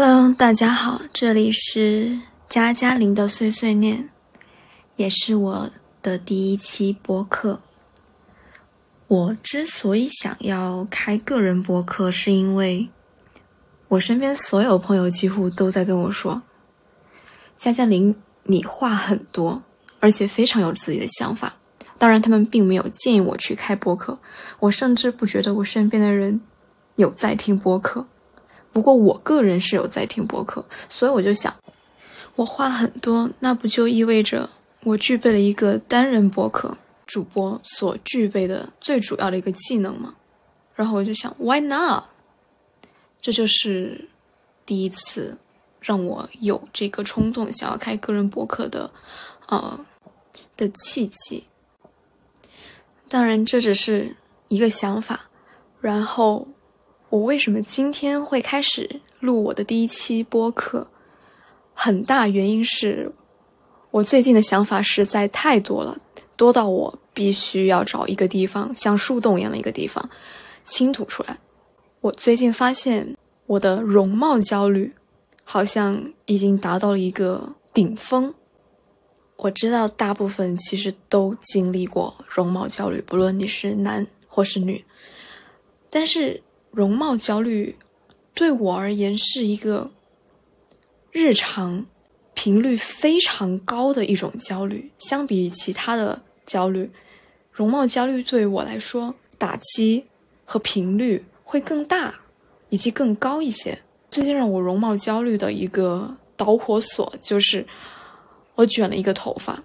Hello，大家好，这里是加加林的碎碎念，也是我的第一期播客。我之所以想要开个人播客，是因为我身边所有朋友几乎都在跟我说：“加加林，你话很多，而且非常有自己的想法。”当然，他们并没有建议我去开播客，我甚至不觉得我身边的人有在听播客。不过我个人是有在听播客，所以我就想，我话很多，那不就意味着我具备了一个单人播客主播所具备的最主要的一个技能吗？然后我就想，Why not？这就是第一次让我有这个冲动想要开个人博客的，呃，的契机。当然，这只是一个想法，然后。我为什么今天会开始录我的第一期播客？很大原因是我最近的想法实在太多了，多到我必须要找一个地方，像树洞一样的一个地方倾吐出来。我最近发现我的容貌焦虑好像已经达到了一个顶峰。我知道大部分其实都经历过容貌焦虑，不论你是男或是女，但是。容貌焦虑对我而言是一个日常频率非常高的一种焦虑。相比于其他的焦虑，容貌焦虑对于我来说打击和频率会更大，以及更高一些。最近让我容貌焦虑的一个导火索就是我卷了一个头发，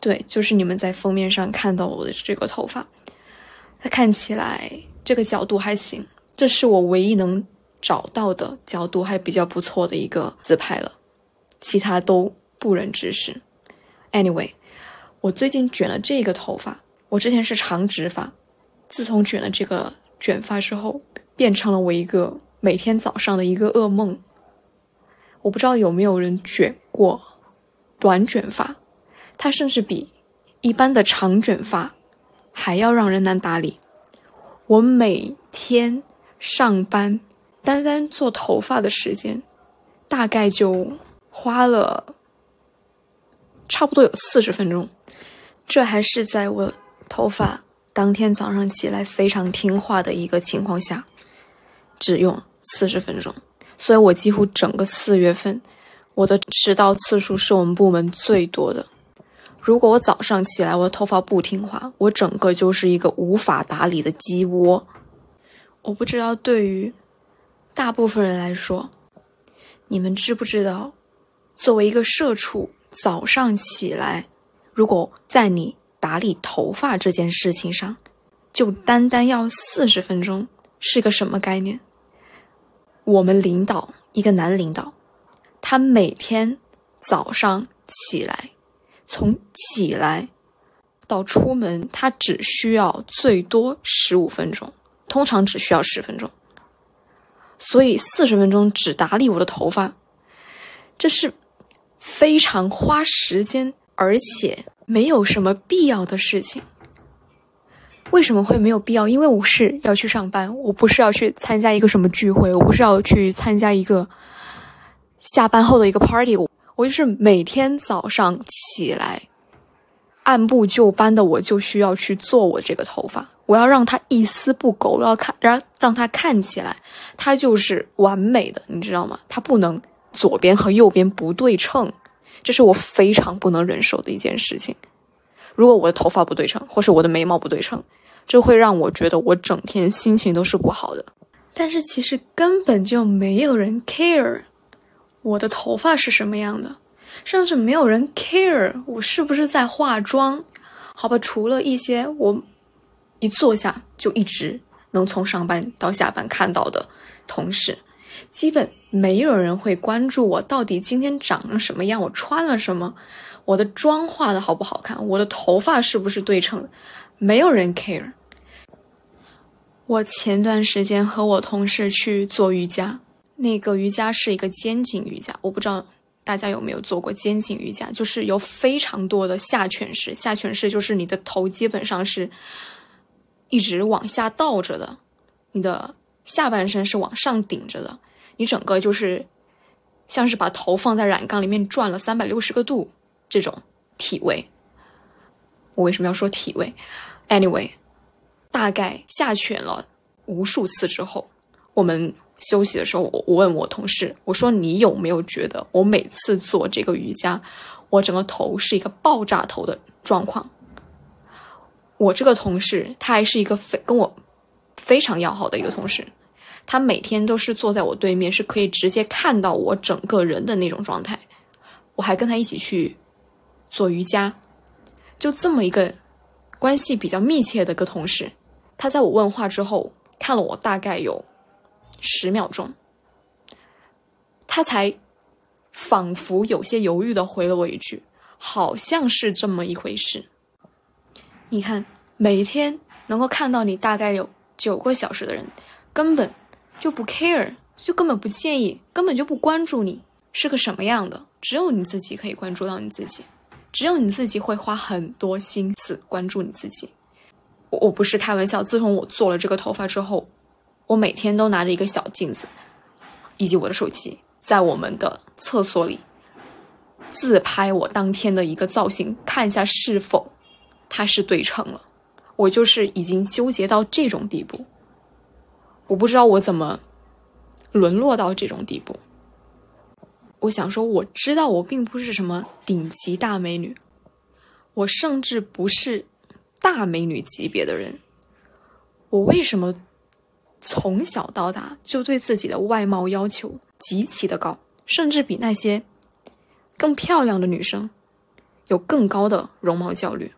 对，就是你们在封面上看到我的这个头发，它看起来。这个角度还行，这是我唯一能找到的角度还比较不错的一个自拍了，其他都不忍直视。Anyway，我最近卷了这个头发，我之前是长直发，自从卷了这个卷发之后，变成了我一个每天早上的一个噩梦。我不知道有没有人卷过短卷发，它甚至比一般的长卷发还要让人难打理。我每天上班，单单做头发的时间，大概就花了差不多有四十分钟。这还是在我头发当天早上起来非常听话的一个情况下，只用四十分钟。所以我几乎整个四月份，我的迟到次数是我们部门最多的。如果我早上起来，我的头发不听话，我整个就是一个无法打理的鸡窝。我不知道对于大部分人来说，你们知不知道，作为一个社畜，早上起来，如果在你打理头发这件事情上，就单单要四十分钟，是个什么概念？我们领导一个男领导，他每天早上起来。从起来到出门，他只需要最多十五分钟，通常只需要十分钟。所以四十分钟只打理我的头发，这是非常花时间，而且没有什么必要的事情。为什么会没有必要？因为我是要去上班，我不是要去参加一个什么聚会，我不是要去参加一个下班后的一个 party。我就是每天早上起来，按部就班的，我就需要去做我这个头发，我要让它一丝不苟，我要看让让它看起来，它就是完美的，你知道吗？它不能左边和右边不对称，这是我非常不能忍受的一件事情。如果我的头发不对称，或是我的眉毛不对称，这会让我觉得我整天心情都是不好的。但是其实根本就没有人 care。我的头发是什么样的，甚至没有人 care 我是不是在化妆，好吧？除了一些我一坐下就一直能从上班到下班看到的同事，基本没有人会关注我到底今天长了什么样，我穿了什么，我的妆化的好不好看，我的头发是不是对称，没有人 care。我前段时间和我同事去做瑜伽。那个瑜伽是一个肩颈瑜伽，我不知道大家有没有做过肩颈瑜伽，就是有非常多的下犬式。下犬式就是你的头基本上是一直往下倒着的，你的下半身是往上顶着的，你整个就是像是把头放在染缸里面转了三百六十个度这种体位。我为什么要说体位？Anyway，大概下犬了无数次之后，我们休息的时候，我我问我同事，我说你有没有觉得我每次做这个瑜伽，我整个头是一个爆炸头的状况？我这个同事，他还是一个非跟我非常要好的一个同事，他每天都是坐在我对面，是可以直接看到我整个人的那种状态。我还跟他一起去做瑜伽。就这么一个关系比较密切的一个同事，他在我问话之后看了我大概有十秒钟，他才仿佛有些犹豫的回了我一句：“好像是这么一回事。”你看，每天能够看到你大概有九个小时的人，根本就不 care，就根本不介意，根本就不关注你是个什么样的，只有你自己可以关注到你自己。只有你自己会花很多心思关注你自己，我我不是开玩笑。自从我做了这个头发之后，我每天都拿着一个小镜子，以及我的手机，在我们的厕所里自拍我当天的一个造型，看一下是否它是对称了。我就是已经纠结到这种地步，我不知道我怎么沦落到这种地步。我想说，我知道我并不是什么顶级大美女，我甚至不是大美女级别的人。我为什么从小到大就对自己的外貌要求极其的高，甚至比那些更漂亮的女生有更高的容貌焦虑？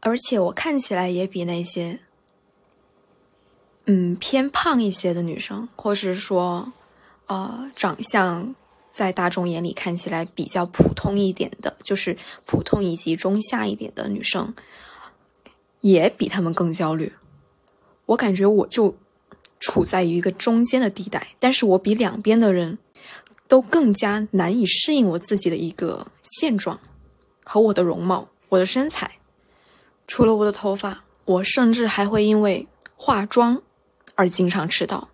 而且我看起来也比那些嗯偏胖一些的女生，或是说呃长相。在大众眼里看起来比较普通一点的，就是普通以及中下一点的女生，也比他们更焦虑。我感觉我就处在于一个中间的地带，但是我比两边的人都更加难以适应我自己的一个现状和我的容貌、我的身材。除了我的头发，我甚至还会因为化妆而经常迟到。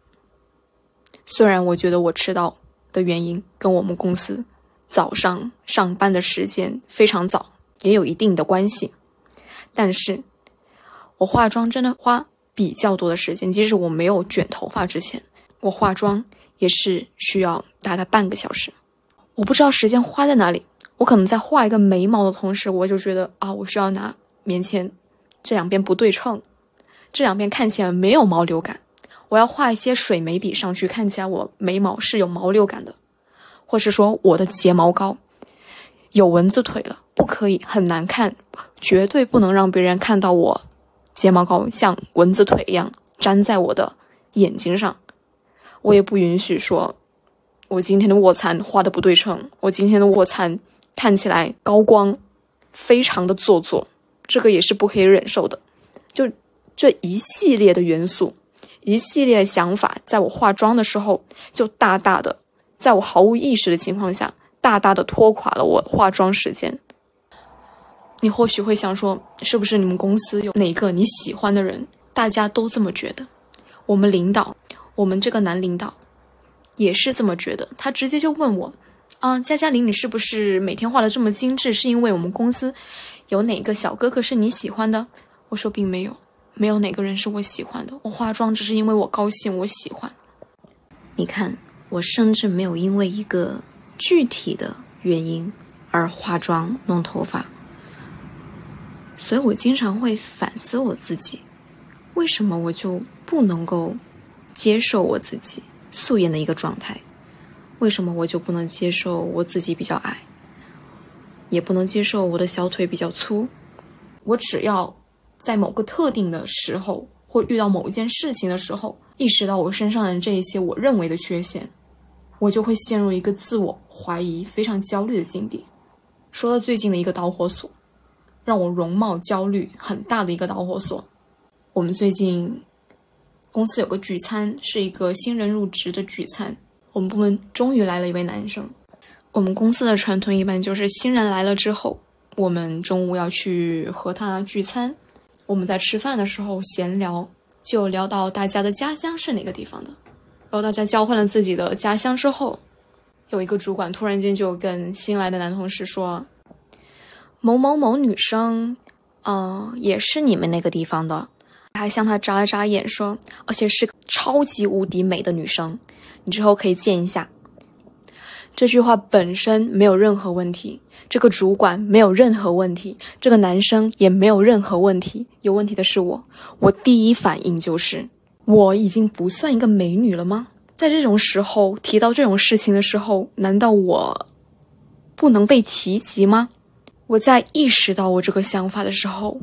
虽然我觉得我迟到。的原因跟我们公司早上上班的时间非常早也有一定的关系，但是我化妆真的花比较多的时间，即使我没有卷头发之前，我化妆也是需要大概半个小时。我不知道时间花在哪里，我可能在画一个眉毛的同时，我就觉得啊，我需要拿棉签，这两边不对称，这两边看起来没有毛流感。我要画一些水眉笔上去，看起来我眉毛是有毛流感的，或是说我的睫毛膏有蚊子腿了，不可以很难看，绝对不能让别人看到我睫毛膏像蚊子腿一样粘在我的眼睛上。我也不允许说，我今天的卧蚕画的不对称，我今天的卧蚕看起来高光非常的做作，这个也是不可以忍受的。就这一系列的元素。一系列想法，在我化妆的时候，就大大的，在我毫无意识的情况下，大大的拖垮了我化妆时间。你或许会想说，是不是你们公司有哪个你喜欢的人？大家都这么觉得。我们领导，我们这个男领导，也是这么觉得。他直接就问我，啊，佳佳玲，你是不是每天画的这么精致，是因为我们公司有哪个小哥哥是你喜欢的？我说并没有。没有哪个人是我喜欢的，我化妆只是因为我高兴，我喜欢。你看，我甚至没有因为一个具体的原因而化妆弄头发，所以我经常会反思我自己，为什么我就不能够接受我自己素颜的一个状态？为什么我就不能接受我自己比较矮，也不能接受我的小腿比较粗？我只要。在某个特定的时候，或遇到某一件事情的时候，意识到我身上的这一些我认为的缺陷，我就会陷入一个自我怀疑、非常焦虑的境地。说到最近的一个导火索，让我容貌焦虑很大的一个导火索，我们最近公司有个聚餐，是一个新人入职的聚餐，我们部门终于来了一位男生。我们公司的传统一般就是新人来了之后，我们中午要去和他聚餐。我们在吃饭的时候闲聊，就聊到大家的家乡是哪个地方的。然后大家交换了自己的家乡之后，有一个主管突然间就跟新来的男同事说：“某某某女生，嗯，也是你们那个地方的。”还向他眨了眨眼说：“而且是个超级无敌美的女生，你之后可以见一下。”这句话本身没有任何问题，这个主管没有任何问题，这个男生也没有任何问题。有问题的是我，我第一反应就是。我已经不算一个美女了吗？在这种时候提到这种事情的时候，难道我不能被提及吗？我在意识到我这个想法的时候，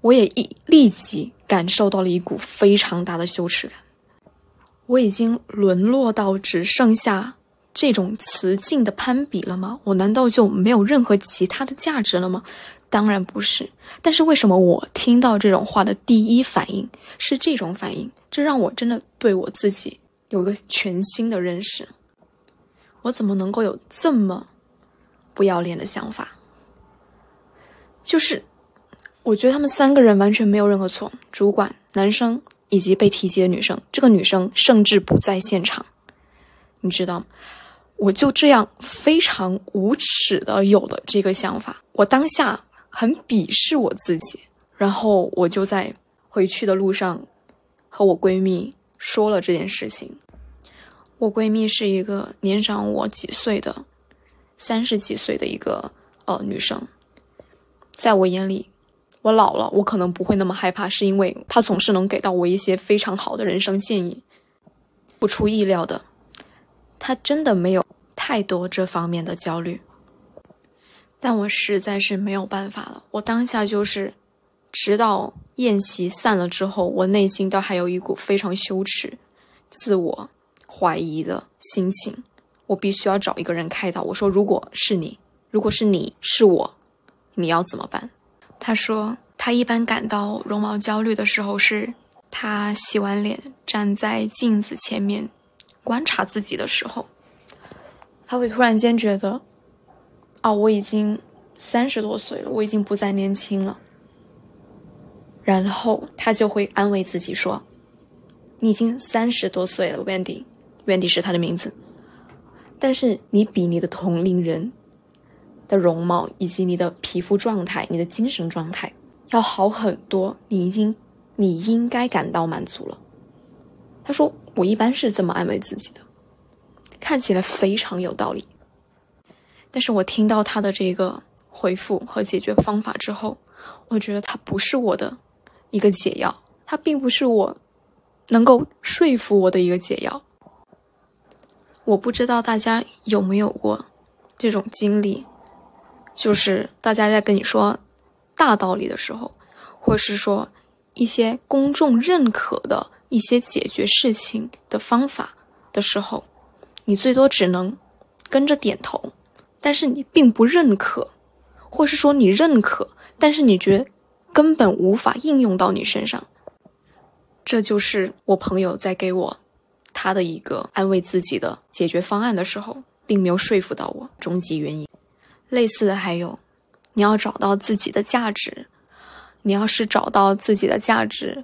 我也一立即感受到了一股非常大的羞耻感。我已经沦落到只剩下这种雌竞的攀比了吗？我难道就没有任何其他的价值了吗？当然不是，但是为什么我听到这种话的第一反应是这种反应？这让我真的对我自己有个全新的认识。我怎么能够有这么不要脸的想法？就是我觉得他们三个人完全没有任何错，主管、男生以及被提及的女生，这个女生甚至不在现场，你知道吗？我就这样非常无耻的有了这个想法，我当下。很鄙视我自己，然后我就在回去的路上和我闺蜜说了这件事情。我闺蜜是一个年长我几岁的三十几岁的一个呃女生，在我眼里，我老了，我可能不会那么害怕，是因为她总是能给到我一些非常好的人生建议。不出意料的，她真的没有太多这方面的焦虑。但我实在是没有办法了。我当下就是，直到宴席散了之后，我内心都还有一股非常羞耻、自我怀疑的心情。我必须要找一个人开导。我说：“如果是你，如果是你是我，你要怎么办？”他说：“他一般感到容貌焦虑的时候，是他洗完脸站在镜子前面观察自己的时候，他会突然间觉得。”哦，我已经三十多岁了，我已经不再年轻了。然后他就会安慰自己说：“你已经三十多岁了，Wendy，Wendy 是他的名字。但是你比你的同龄人的容貌以及你的皮肤状态、你的精神状态要好很多，你已经你应该感到满足了。”他说：“我一般是这么安慰自己的，看起来非常有道理。”但是我听到他的这个回复和解决方法之后，我觉得他不是我的一个解药，他并不是我能够说服我的一个解药。我不知道大家有没有过这种经历，就是大家在跟你说大道理的时候，或是说一些公众认可的一些解决事情的方法的时候，你最多只能跟着点头。但是你并不认可，或是说你认可，但是你觉得根本无法应用到你身上。这就是我朋友在给我他的一个安慰自己的解决方案的时候，并没有说服到我终极原因。类似的还有，你要找到自己的价值。你要是找到自己的价值，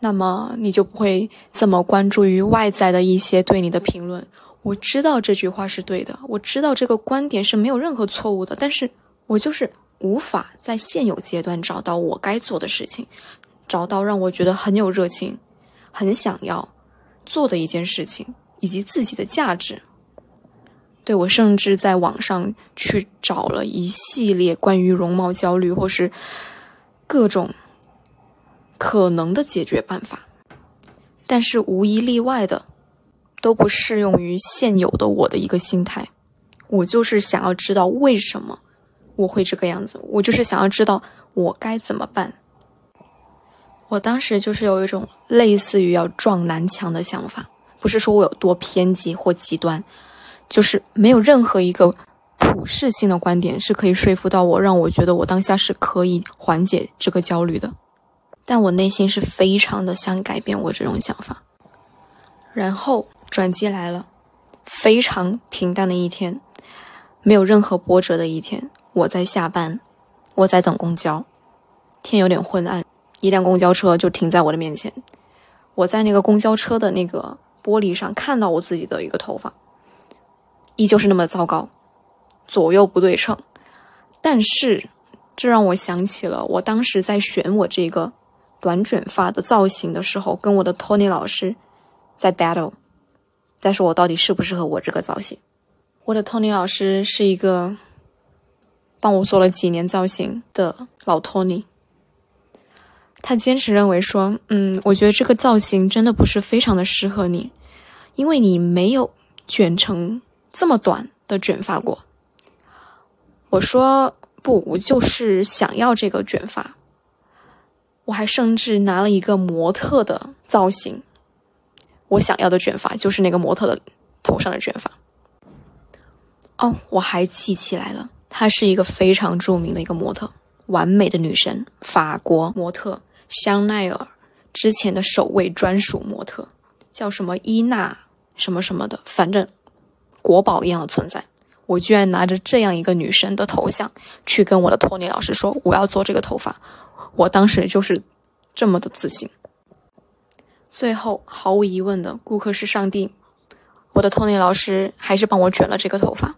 那么你就不会这么关注于外在的一些对你的评论。我知道这句话是对的，我知道这个观点是没有任何错误的，但是我就是无法在现有阶段找到我该做的事情，找到让我觉得很有热情、很想要做的一件事情，以及自己的价值。对我甚至在网上去找了一系列关于容貌焦虑或是各种可能的解决办法，但是无一例外的。都不适用于现有的我的一个心态，我就是想要知道为什么我会这个样子，我就是想要知道我该怎么办。我当时就是有一种类似于要撞南墙的想法，不是说我有多偏激或极端，就是没有任何一个普世性的观点是可以说服到我，让我觉得我当下是可以缓解这个焦虑的。但我内心是非常的想改变我这种想法，然后。转机来了，非常平淡的一天，没有任何波折的一天。我在下班，我在等公交，天有点昏暗，一辆公交车就停在我的面前。我在那个公交车的那个玻璃上看到我自己的一个头发，依旧是那么糟糕，左右不对称。但是，这让我想起了我当时在选我这个短卷发的造型的时候，跟我的 Tony 老师在 battle，在说我到底适不适合我这个造型。我的 Tony 老师是一个帮我做了几年造型的老 Tony。他坚持认为说，嗯，我觉得这个造型真的不是非常的适合你，因为你没有卷成这么短的卷发过。我说不，我就是想要这个卷发。我还甚至拿了一个模特的造型，我想要的卷发就是那个模特的头上的卷发。哦，我还记起来了，她是一个非常著名的一个模特，完美的女神，法国模特。香奈儿之前的首位专属模特叫什么伊娜什么什么的，反正国宝一样的存在。我居然拿着这样一个女生的头像去跟我的托尼老师说我要做这个头发，我当时就是这么的自信。最后毫无疑问的，顾客是上帝，我的托尼老师还是帮我卷了这个头发。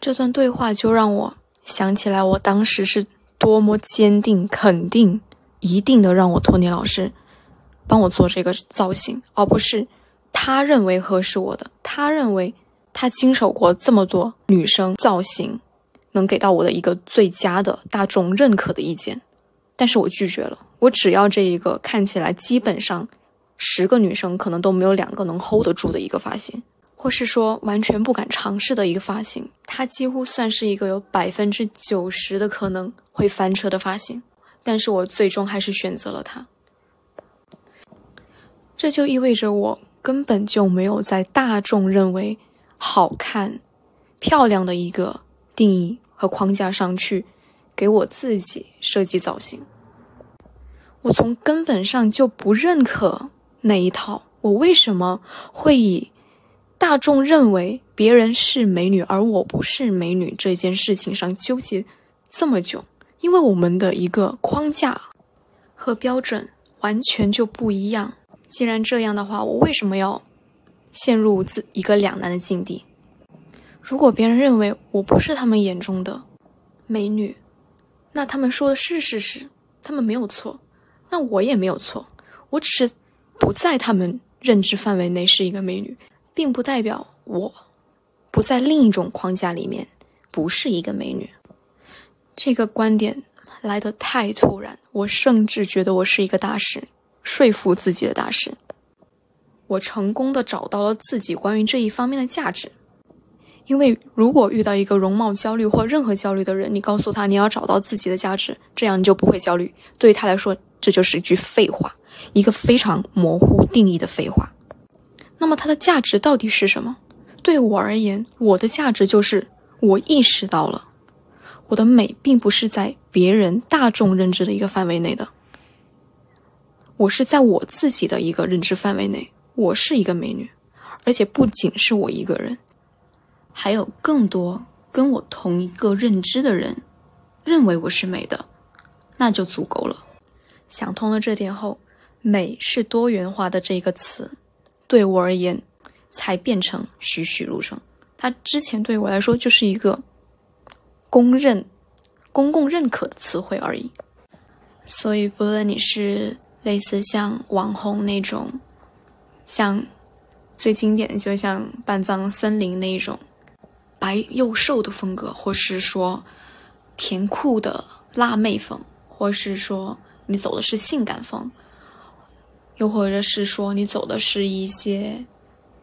这段对话就让我想起来我当时是多么坚定肯定。一定的让我托尼老师帮我做这个造型，而不是他认为合适我的，他认为他经手过这么多女生造型，能给到我的一个最佳的大众认可的意见，但是我拒绝了。我只要这一个看起来基本上十个女生可能都没有两个能 hold 得住的一个发型，或是说完全不敢尝试的一个发型，它几乎算是一个有百分之九十的可能会翻车的发型。但是我最终还是选择了它，这就意味着我根本就没有在大众认为好看、漂亮的一个定义和框架上去给我自己设计造型。我从根本上就不认可那一套。我为什么会以大众认为别人是美女而我不是美女这件事情上纠结这么久？因为我们的一个框架和标准完全就不一样。既然这样的话，我为什么要陷入自一个两难的境地？如果别人认为我不是他们眼中的美女，那他们说的是事实，他们没有错，那我也没有错。我只是不在他们认知范围内是一个美女，并不代表我不在另一种框架里面不是一个美女。这个观点来得太突然，我甚至觉得我是一个大师，说服自己的大师。我成功的找到了自己关于这一方面的价值。因为如果遇到一个容貌焦虑或任何焦虑的人，你告诉他你要找到自己的价值，这样你就不会焦虑。对于他来说，这就是一句废话，一个非常模糊定义的废话。那么它的价值到底是什么？对我而言，我的价值就是我意识到了。我的美并不是在别人大众认知的一个范围内的，我是在我自己的一个认知范围内，我是一个美女，而且不仅是我一个人，还有更多跟我同一个认知的人认为我是美的，那就足够了。想通了这点后，美是多元化的这个词，对我而言才变成栩栩如生。它之前对我来说就是一个。公认、公共认可的词汇而已。所以，不论你是类似像网红那种，像最经典的，就像半藏森林那种白又瘦的风格，或是说甜酷的辣妹风，或是说你走的是性感风，又或者是说你走的是一些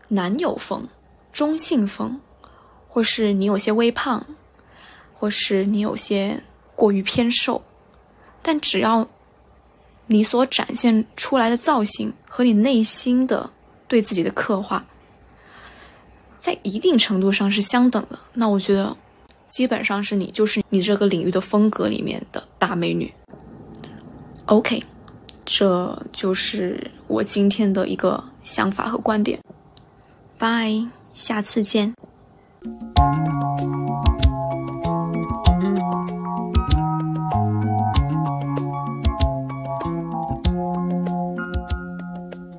男友风、中性风，或是你有些微胖。或是你有些过于偏瘦，但只要你所展现出来的造型和你内心的对自己的刻画，在一定程度上是相等的，那我觉得基本上是你就是你这个领域的风格里面的大美女。OK，这就是我今天的一个想法和观点。Bye，下次见。